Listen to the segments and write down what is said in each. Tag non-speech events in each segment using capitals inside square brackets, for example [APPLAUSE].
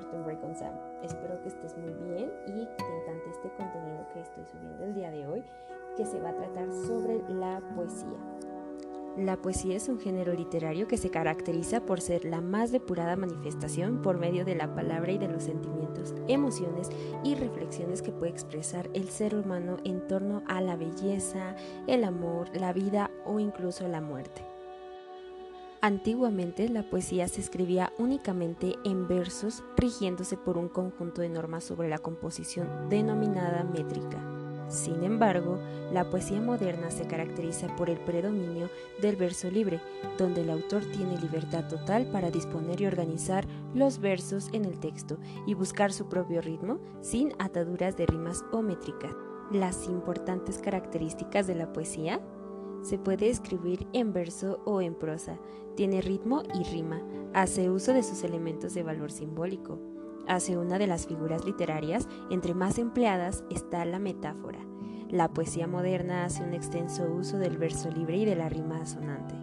Art and Break on Sam. Espero que estés muy bien y que te encante este contenido que estoy subiendo el día de hoy, que se va a tratar sobre la poesía. La poesía es un género literario que se caracteriza por ser la más depurada manifestación por medio de la palabra y de los sentimientos, emociones y reflexiones que puede expresar el ser humano en torno a la belleza, el amor, la vida o incluso la muerte. Antiguamente la poesía se escribía únicamente en versos rigiéndose por un conjunto de normas sobre la composición denominada métrica. Sin embargo, la poesía moderna se caracteriza por el predominio del verso libre, donde el autor tiene libertad total para disponer y organizar los versos en el texto y buscar su propio ritmo sin ataduras de rimas o métricas. Las importantes características de la poesía se puede escribir en verso o en prosa, tiene ritmo y rima, hace uso de sus elementos de valor simbólico, hace una de las figuras literarias entre más empleadas está la metáfora. La poesía moderna hace un extenso uso del verso libre y de la rima asonante.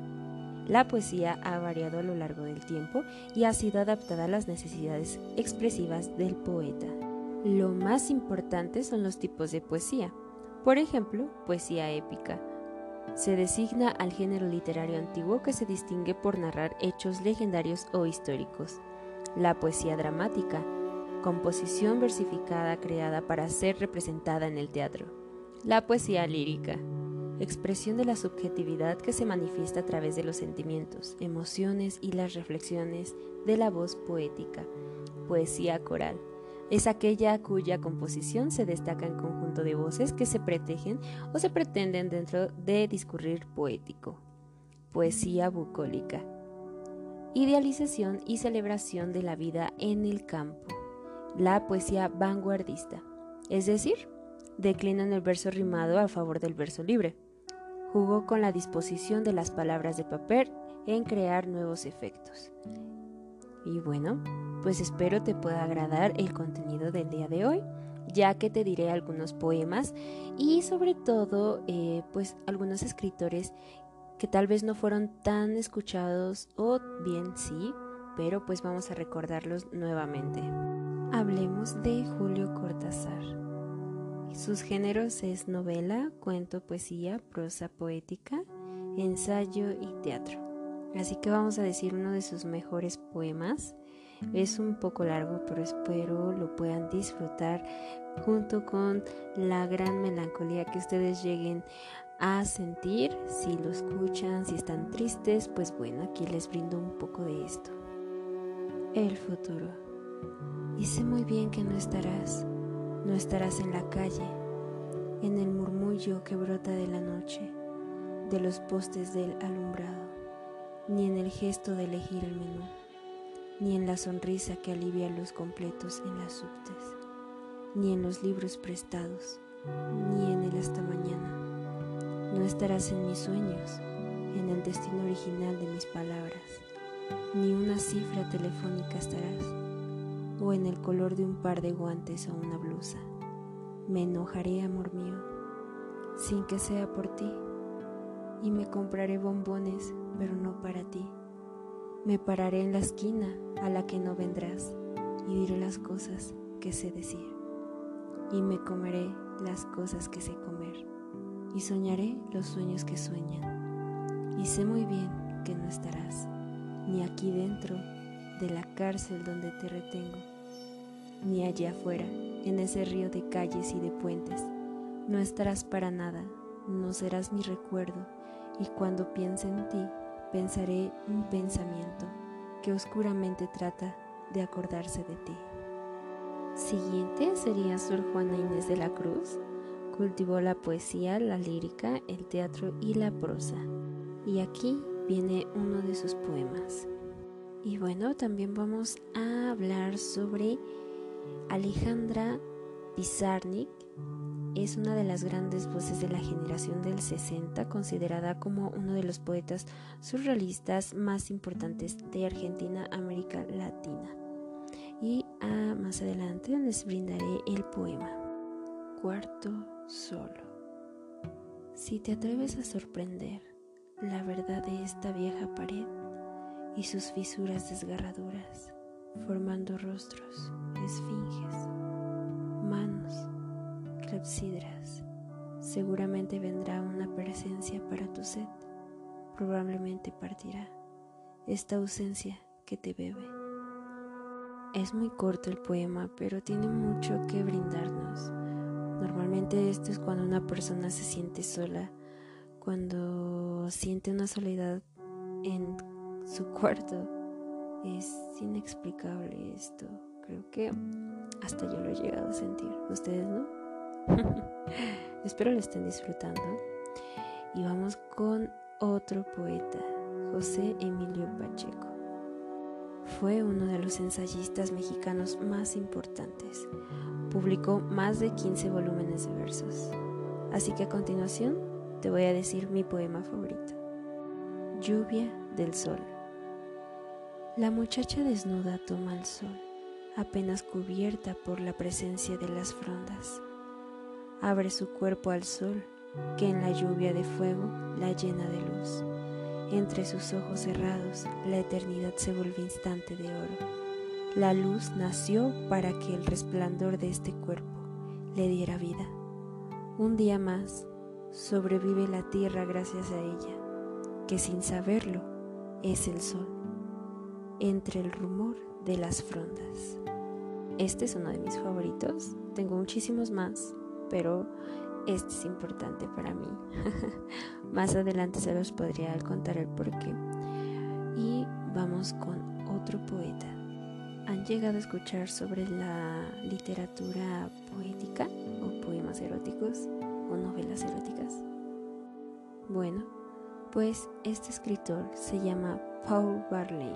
La poesía ha variado a lo largo del tiempo y ha sido adaptada a las necesidades expresivas del poeta. Lo más importante son los tipos de poesía. Por ejemplo, poesía épica, se designa al género literario antiguo que se distingue por narrar hechos legendarios o históricos. La poesía dramática, composición versificada creada para ser representada en el teatro. La poesía lírica, expresión de la subjetividad que se manifiesta a través de los sentimientos, emociones y las reflexiones de la voz poética. Poesía coral, es aquella cuya composición se destaca en conjunto de voces que se protegen o se pretenden dentro de discurrir poético. Poesía bucólica. Idealización y celebración de la vida en el campo. La poesía vanguardista, es decir, declina en el verso rimado a favor del verso libre. Jugó con la disposición de las palabras de papel en crear nuevos efectos. Y bueno, pues espero te pueda agradar el contenido del día de hoy, ya que te diré algunos poemas y sobre todo eh, pues algunos escritores que tal vez no fueron tan escuchados o bien sí, pero pues vamos a recordarlos nuevamente. Hablemos de Julio Cortázar. Sus géneros es novela, cuento, poesía, prosa poética, ensayo y teatro. Así que vamos a decir uno de sus mejores poemas. Es un poco largo, pero espero lo puedan disfrutar junto con la gran melancolía que ustedes lleguen a sentir. Si lo escuchan, si están tristes, pues bueno, aquí les brindo un poco de esto. El futuro. Y sé muy bien que no estarás, no estarás en la calle, en el murmullo que brota de la noche, de los postes del alumbrado ni en el gesto de elegir el menú, ni en la sonrisa que alivia los completos en las subtes, ni en los libros prestados, ni en el hasta mañana. No estarás en mis sueños, en el destino original de mis palabras, ni una cifra telefónica estarás, o en el color de un par de guantes o una blusa. Me enojaré, amor mío, sin que sea por ti y me compraré bombones, pero no para ti. Me pararé en la esquina a la que no vendrás y diré las cosas que sé decir. Y me comeré las cosas que sé comer y soñaré los sueños que sueñan. Y sé muy bien que no estarás ni aquí dentro de la cárcel donde te retengo, ni allá afuera, en ese río de calles y de puentes. No estarás para nada, no serás mi recuerdo y cuando piense en ti, pensaré un pensamiento que oscuramente trata de acordarse de ti. Siguiente sería Sor Juana Inés de la Cruz. Cultivó la poesía, la lírica, el teatro y la prosa. Y aquí viene uno de sus poemas. Y bueno, también vamos a hablar sobre Alejandra Pizarnik, es una de las grandes voces de la generación del 60, considerada como uno de los poetas surrealistas más importantes de Argentina, América Latina. Y ah, más adelante les brindaré el poema. Cuarto solo. Si te atreves a sorprender la verdad de esta vieja pared y sus fisuras desgarraduras, formando rostros, esfinges, manos, clepsidras. Seguramente vendrá una presencia para tu sed, probablemente partirá esta ausencia que te bebe. Es muy corto el poema, pero tiene mucho que brindarnos. Normalmente esto es cuando una persona se siente sola, cuando siente una soledad en su cuarto. Es inexplicable esto. Creo que hasta yo lo he llegado a sentir. ¿Ustedes no? [LAUGHS] Espero lo estén disfrutando. Y vamos con otro poeta, José Emilio Pacheco. Fue uno de los ensayistas mexicanos más importantes. Publicó más de 15 volúmenes de versos. Así que a continuación te voy a decir mi poema favorito. Lluvia del sol. La muchacha desnuda toma el sol, apenas cubierta por la presencia de las frondas. Abre su cuerpo al sol, que en la lluvia de fuego la llena de luz. Entre sus ojos cerrados la eternidad se vuelve instante de oro. La luz nació para que el resplandor de este cuerpo le diera vida. Un día más sobrevive la tierra gracias a ella, que sin saberlo es el sol, entre el rumor de las frondas. Este es uno de mis favoritos, tengo muchísimos más, pero este es importante para mí. [LAUGHS] Más adelante se los podría contar el porqué. Y vamos con otro poeta. ¿Han llegado a escuchar sobre la literatura poética o poemas eróticos o novelas eróticas? Bueno, pues este escritor se llama Paul Barley.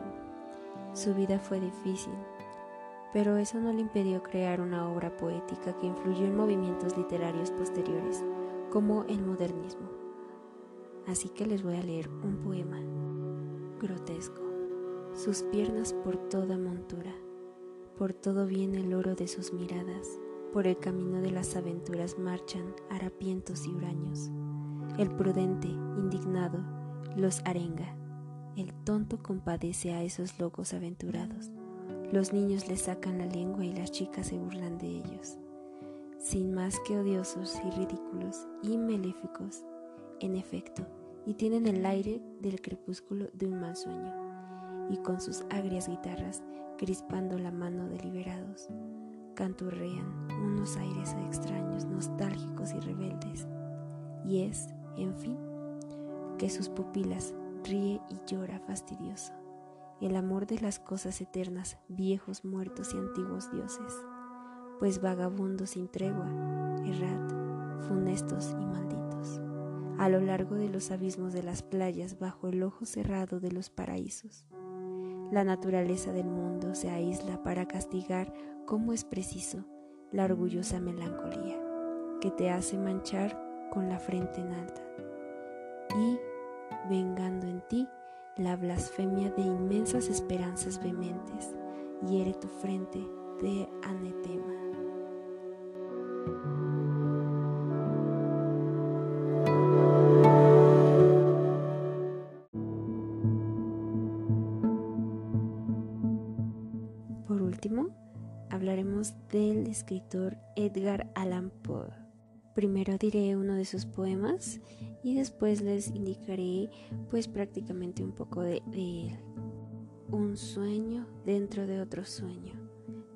Su vida fue difícil, pero eso no le impidió crear una obra poética que influyó en movimientos literarios posteriores, como el modernismo. Así que les voy a leer un poema grotesco. Sus piernas por toda montura, por todo viene el oro de sus miradas, por el camino de las aventuras marchan harapientos y huraños. El prudente, indignado, los arenga. El tonto compadece a esos locos aventurados los niños les sacan la lengua y las chicas se burlan de ellos, sin más que odiosos y ridículos y maléficos, en efecto, y tienen el aire del crepúsculo de un mal sueño, y con sus agrias guitarras, crispando la mano deliberados, canturrean unos aires extraños, nostálgicos y rebeldes, y es, en fin, que sus pupilas ríe y llora fastidioso el amor de las cosas eternas, viejos, muertos y antiguos dioses, pues vagabundos sin tregua, errad, funestos y malditos, a lo largo de los abismos de las playas bajo el ojo cerrado de los paraísos. La naturaleza del mundo se aísla para castigar como es preciso la orgullosa melancolía que te hace manchar con la frente en alta. Y, vengando en ti, la blasfemia de inmensas esperanzas vehementes hiere tu frente de anetema. Por último, hablaremos del escritor Edgar Allan Poe. Primero diré uno de sus poemas y después les indicaré pues prácticamente un poco de, él. Un sueño dentro de otro sueño.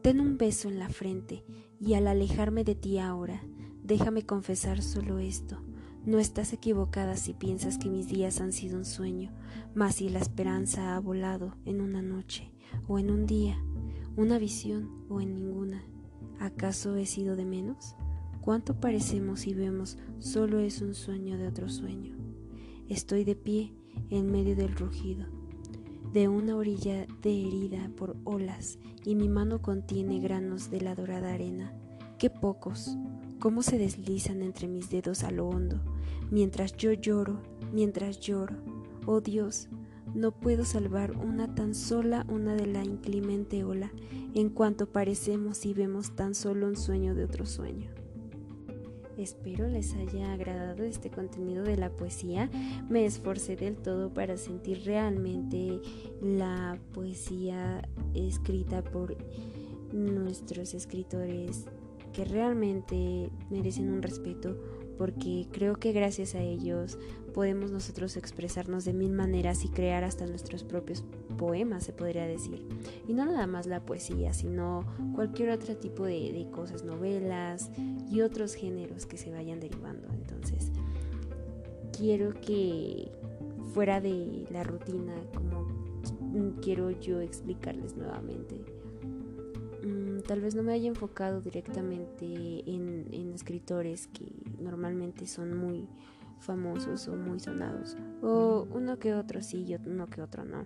Ten un beso en la frente y al alejarme de ti ahora, déjame confesar solo esto. No estás equivocada si piensas que mis días han sido un sueño, mas si la esperanza ha volado en una noche o en un día, una visión o en ninguna, ¿acaso he sido de menos? Cuánto parecemos y vemos solo es un sueño de otro sueño. Estoy de pie en medio del rugido, de una orilla de herida por olas, y mi mano contiene granos de la dorada arena. Qué pocos, cómo se deslizan entre mis dedos a lo hondo, mientras yo lloro, mientras lloro. Oh Dios, no puedo salvar una tan sola una de la inclemente ola, en cuanto parecemos y vemos tan solo un sueño de otro sueño. Espero les haya agradado este contenido de la poesía. Me esforcé del todo para sentir realmente la poesía escrita por nuestros escritores que realmente merecen un respeto porque creo que gracias a ellos podemos nosotros expresarnos de mil maneras y crear hasta nuestros propios poemas, se podría decir. Y no nada más la poesía, sino cualquier otro tipo de, cosas, novelas y otros géneros que se vayan derivando. Entonces, quiero que fuera de la rutina, como quiero yo explicarles nuevamente tal vez no me haya enfocado directamente en, escritores que normalmente son muy famosos o muy sonados, o uno que otro sí y uno que otro no.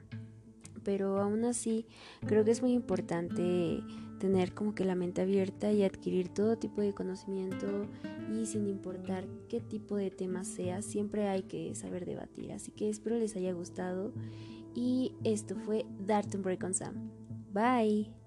Pero aún así creo que es muy importante tener como que la mente abierta y adquirir todo tipo de conocimiento y sin importar qué tipo de tema sea, siempre hay que saber debatir. Así que espero les haya gustado y esto fue Darte un Break on Sam. Bye.